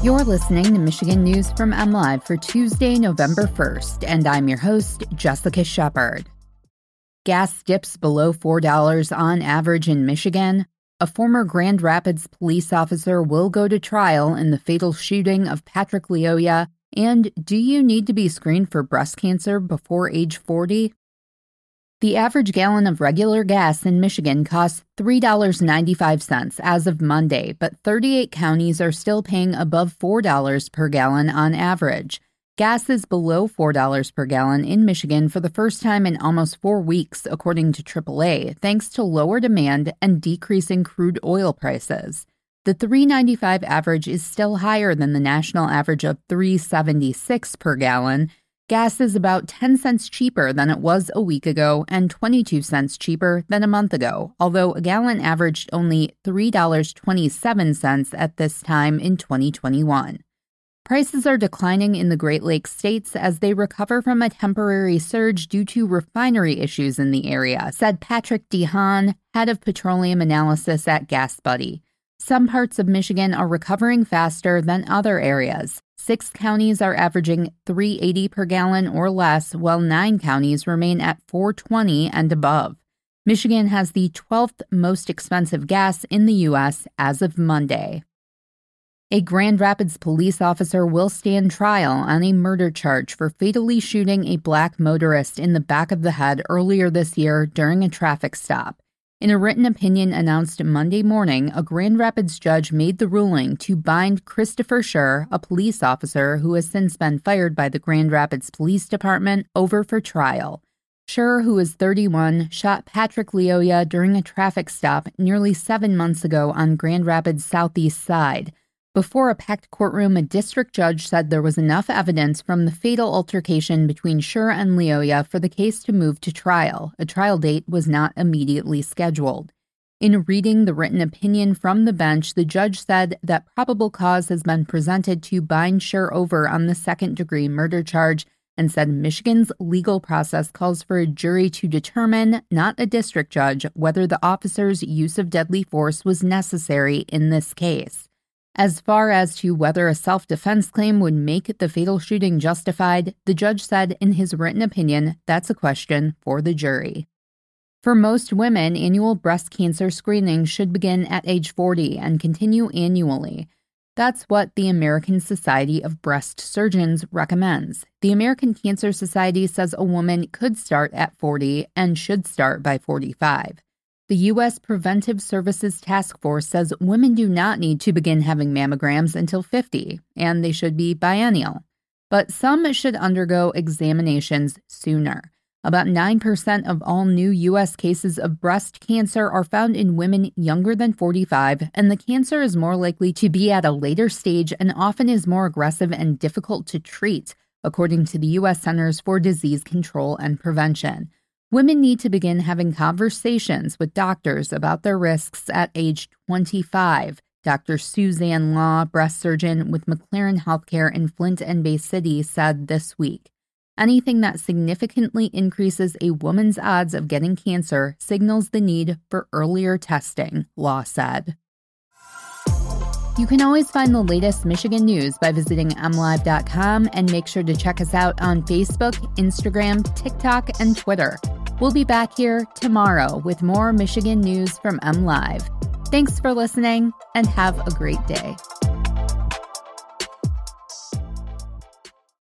You're listening to Michigan News from MLive for Tuesday, November 1st, and I'm your host, Jessica Shepard. Gas dips below $4 on average in Michigan. A former Grand Rapids police officer will go to trial in the fatal shooting of Patrick Lyoya and do you need to be screened for breast cancer before age 40? The average gallon of regular gas in Michigan costs $3.95 as of Monday, but 38 counties are still paying above $4 per gallon on average. Gas is below $4 per gallon in Michigan for the first time in almost four weeks, according to AAA, thanks to lower demand and decreasing crude oil prices. The 395 average is still higher than the national average of 376 per gallon. Gas is about 10 cents cheaper than it was a week ago and 22 cents cheaper than a month ago, although a gallon averaged only $3.27 at this time in 2021. Prices are declining in the Great Lakes states as they recover from a temporary surge due to refinery issues in the area, said Patrick DeHaan, head of petroleum analysis at GasBuddy. Some parts of Michigan are recovering faster than other areas. Six counties are averaging 380 per gallon or less, while nine counties remain at 420 and above. Michigan has the 12th most expensive gas in the U.S. as of Monday. A Grand Rapids police officer will stand trial on a murder charge for fatally shooting a black motorist in the back of the head earlier this year during a traffic stop. In a written opinion announced Monday morning, a Grand Rapids judge made the ruling to bind Christopher Schurr, a police officer who has since been fired by the Grand Rapids Police Department, over for trial. Schurr, who is 31, shot Patrick Lyoya during a traffic stop nearly seven months ago on Grand Rapids' southeast side. Before a packed courtroom, a district judge said there was enough evidence from the fatal altercation between Schurr and Lyoya for the case to move to trial. A trial date was not immediately scheduled. In reading the written opinion from the bench, the judge said that probable cause has been presented to bind Schurr over on the second degree murder charge and said Michigan's legal process calls for a jury to determine, not a district judge, whether the officer's use of deadly force was necessary in this case. As far as to whether a self defense claim would make the fatal shooting justified, the judge said in his written opinion that's a question for the jury. For most women, annual breast cancer screening should begin at age 40 and continue annually. That's what the American Society of Breast Surgeons recommends. The American Cancer Society says a woman could start at 40 and should start by 45. The U.S. Preventive Services Task Force says women do not need to begin having mammograms until 50, and they should be biennial. But some should undergo examinations sooner. About 9% of all new U.S. cases of breast cancer are found in women younger than 45, and the cancer is more likely to be at a later stage and often is more aggressive and difficult to treat, according to the U.S. Centers for Disease Control and Prevention. Women need to begin having conversations with doctors about their risks at age 25. Dr. Suzanne Law, breast surgeon with McLaren Healthcare in Flint and Bay City, said this week. Anything that significantly increases a woman's odds of getting cancer signals the need for earlier testing, Law said. You can always find the latest Michigan news by visiting mlive.com and make sure to check us out on Facebook, Instagram, TikTok, and Twitter. We'll be back here tomorrow with more Michigan news from MLive. Thanks for listening and have a great day.